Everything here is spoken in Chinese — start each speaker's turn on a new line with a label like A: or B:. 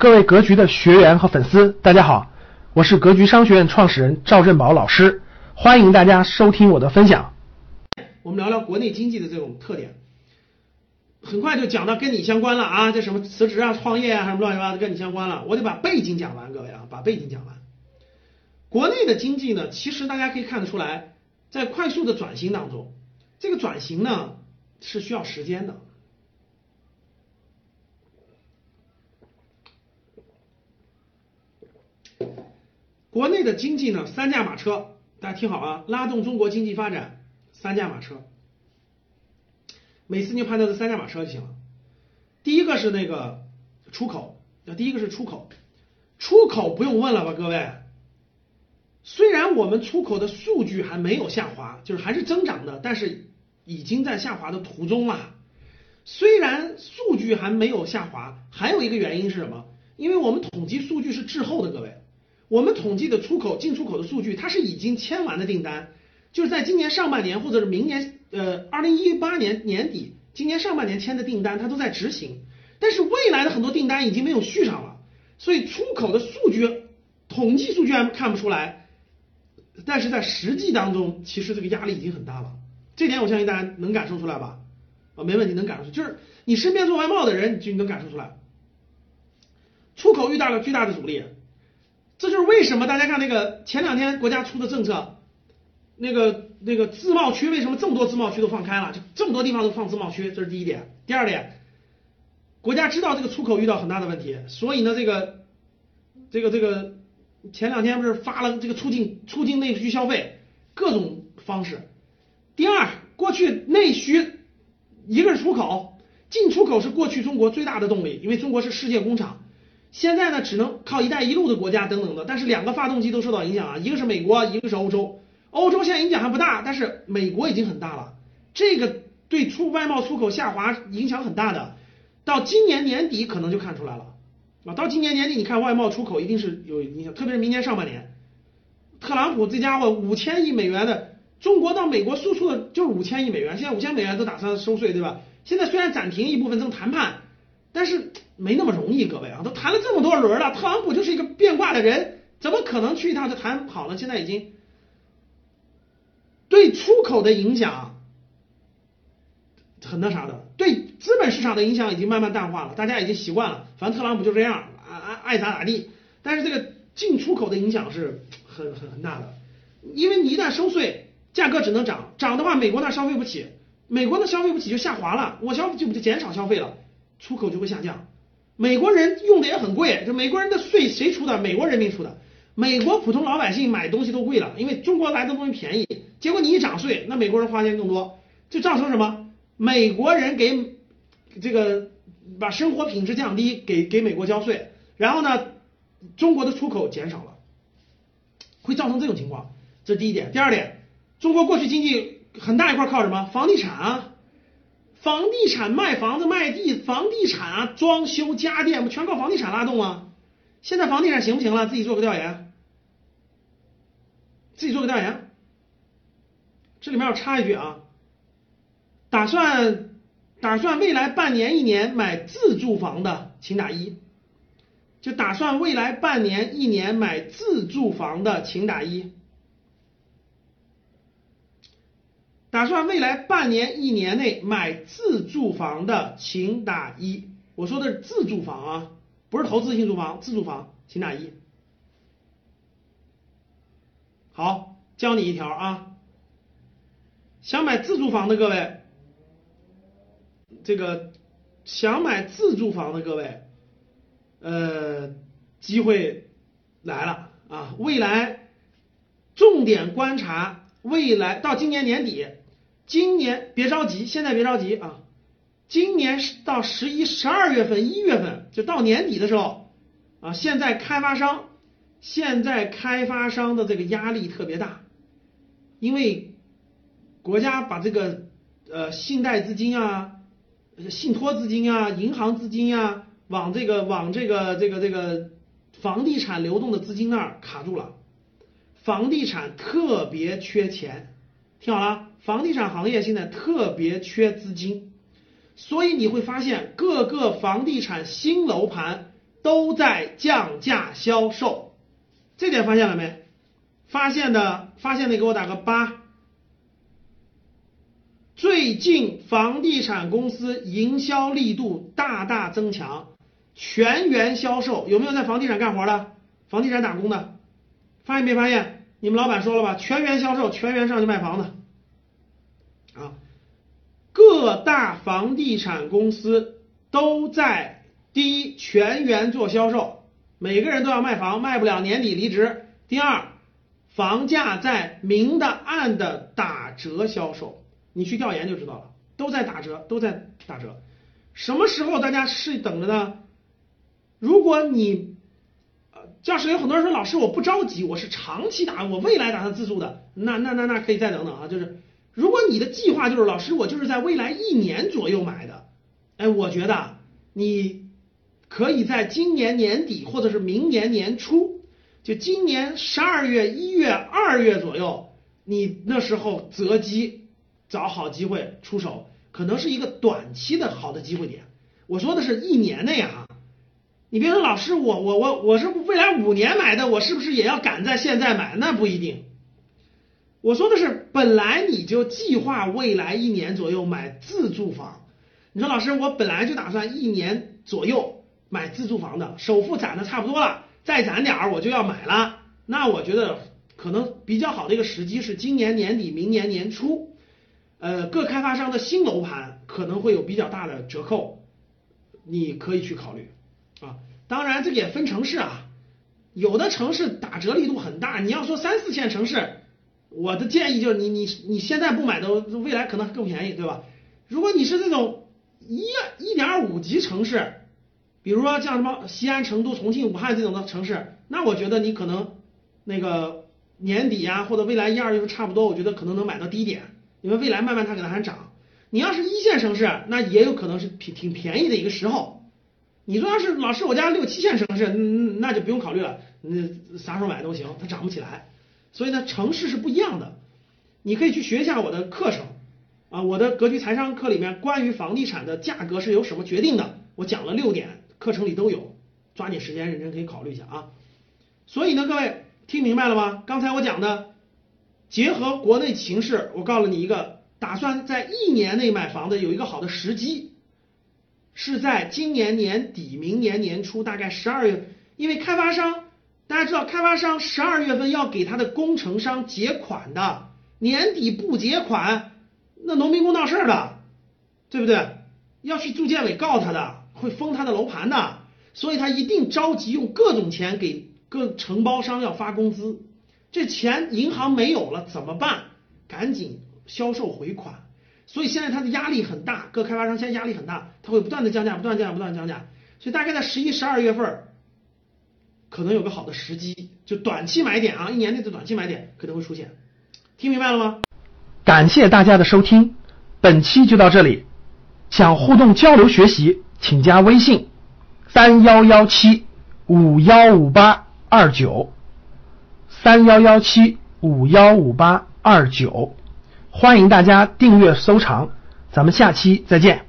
A: 各位格局的学员和粉丝，大家好，我是格局商学院创始人赵振宝老师，欢迎大家收听我的分享。
B: 我们聊聊国内经济的这种特点，很快就讲到跟你相关了啊，这什么辞职啊、创业啊，什么乱七八糟跟你相关了，我得把背景讲完，各位啊，把背景讲完。国内的经济呢，其实大家可以看得出来，在快速的转型当中，这个转型呢是需要时间的。国内的经济呢，三驾马车，大家听好啊，拉动中国经济发展，三驾马车。每次你判断这三驾马车就行了。第一个是那个出口，那第一个是出口，出口不用问了吧，各位。虽然我们出口的数据还没有下滑，就是还是增长的，但是已经在下滑的途中了。虽然数据还没有下滑，还有一个原因是什么？因为我们统计数据是滞后的，各位。我们统计的出口进出口的数据，它是已经签完的订单，就是在今年上半年或者是明年，呃，二零一八年年底，今年上半年签的订单，它都在执行。但是未来的很多订单已经没有续上了，所以出口的数据统计数据还看不出来，但是在实际当中，其实这个压力已经很大了。这点我相信大家能感受出来吧？啊，没问题，能感受，就是你身边做外贸的人，就你能感受出来，出口遇到了巨大的阻力。这就是为什么大家看那个前两天国家出的政策，那个那个自贸区为什么这么多自贸区都放开了，就这么多地方都放自贸区，这是第一点。第二点，国家知道这个出口遇到很大的问题，所以呢，这个这个这个前两天不是发了这个促进促进内需消费各种方式。第二，过去内需一个是出口，进出口是过去中国最大的动力，因为中国是世界工厂。现在呢，只能靠“一带一路”的国家等等的，但是两个发动机都受到影响啊，一个是美国，一个是欧洲。欧洲现在影响还不大，但是美国已经很大了，这个对出外贸出口下滑影响很大的。到今年年底可能就看出来了啊，到今年年底你看外贸出口一定是有影响，特别是明年上半年，特朗普这家伙五千亿美元的中国到美国输出的就是五千亿美元，现在五千美元都打算收税，对吧？现在虽然暂停一部分正谈判。但是没那么容易，各位啊，都谈了这么多轮了，特朗普就是一个变卦的人，怎么可能去一趟就谈好了？现在已经对出口的影响很那啥的，对资本市场的影响已经慢慢淡化了，大家已经习惯了，反正特朗普就这样，爱爱咋咋地。但是这个进出口的影响是很很很大的，因为你一旦收税，价格只能涨，涨的话美国那消费不起，美国那消费不起就下滑了，我消费就就减少消费了。出口就会下降，美国人用的也很贵，就美国人的税谁出的？美国人民出的。美国普通老百姓买东西都贵了，因为中国来的东西便宜，结果你一涨税，那美国人花钱更多，就造成什么？美国人给这个把生活品质降低，给给美国交税，然后呢，中国的出口减少了，会造成这种情况。这第一点。第二点，中国过去经济很大一块靠什么？房地产啊。房地产卖房子卖地，房地产啊，装修家电不全靠房地产拉动啊？现在房地产行不行了？自己做个调研，自己做个调研。这里面要插一句啊，打算打算未来半年一年买自住房的，请打一；就打算未来半年一年买自住房的，请打一。打算未来半年、一年内买自住房的，请打一。我说的是自住房啊，不是投资性住房，自住房，请打一。好，教你一条啊，想买自住房的各位，这个想买自住房的各位，呃，机会来了啊！未来重点观察未来到今年年底。今年别着急，现在别着急啊！今年到十一、十二月份、一月份，就到年底的时候啊，现在开发商现在开发商的这个压力特别大，因为国家把这个呃信贷资金啊、信托资金啊、银行资金啊，往这个往这个这个这个房地产流动的资金那儿卡住了，房地产特别缺钱，听好了。房地产行业现在特别缺资金，所以你会发现各个房地产新楼盘都在降价销售，这点发现了没？发现的发现的给我打个八。最近房地产公司营销力度大大增强，全员销售，有没有在房地产干活的？房地产打工的？发现没发现？你们老板说了吧？全员销售，全员上去卖房子。啊，各大房地产公司都在第一全员做销售，每个人都要卖房，卖不了年底离职。第二，房价在明的暗的打折销售。你去调研就知道了，都在打折，都在打折。什么时候大家是等着呢？如果你，呃，教室有很多人说，老师我不着急，我是长期打，我未来打算自住的，那那那那可以再等等啊。就是如果你的计划就是老师我就是在未来一年左右买的，哎，我觉得你可以在今年年底或者是明年年初，就今年十二月、一月、二月左右，你那时候择机。找好机会出手，可能是一个短期的好的机会点。我说的是一年内啊，你别说老师，我我我我是未来五年买的，我是不是也要赶在现在买？那不一定。我说的是，本来你就计划未来一年左右买自住房。你说老师，我本来就打算一年左右买自住房的，首付攒的差不多了，再攒点儿我就要买了。那我觉得可能比较好的一个时机是今年年底、明年年初。呃，各开发商的新楼盘可能会有比较大的折扣，你可以去考虑啊。当然，这个也分城市啊，有的城市打折力度很大。你要说三四线城市，我的建议就是你你你现在不买的，未来可能更便宜，对吧？如果你是那种一一点五级城市，比如说像什么西安、成都、重庆、武汉这种的城市，那我觉得你可能那个年底啊，或者未来一二月份差不多，我觉得可能能买到低点。因为未来慢慢它可能还涨，你要是一线城市，那也有可能是挺挺便宜的一个时候。你说要是老师我家六七线城市，那就不用考虑了，那啥时候买都行，它涨不起来。所以呢，城市是不一样的。你可以去学一下我的课程啊，我的格局财商课里面关于房地产的价格是由什么决定的，我讲了六点，课程里都有，抓紧时间认真可以考虑一下啊。所以呢，各位听明白了吗？刚才我讲的。结合国内形势，我告诉你一个，打算在一年内买房的有一个好的时机，是在今年年底、明年年初，大概十二月，因为开发商大家知道，开发商十二月份要给他的工程商结款的，年底不结款，那农民工闹事儿的，对不对？要去住建委告他的，会封他的楼盘的，所以他一定着急用各种钱给各承包商要发工资。这钱银行没有了怎么办？赶紧销售回款。所以现在他的压力很大，各开发商现在压力很大，他会不断的降价，不断降价，不断降价。所以大概在十一、十二月份，可能有个好的时机，就短期买点啊，一年内的短期买点可能会出现。听明白了吗？
A: 感谢大家的收听，本期就到这里。想互动交流学习，请加微信：三幺幺七五幺五八二九。三幺幺七五幺五八二九，欢迎大家订阅收藏，咱们下期再见。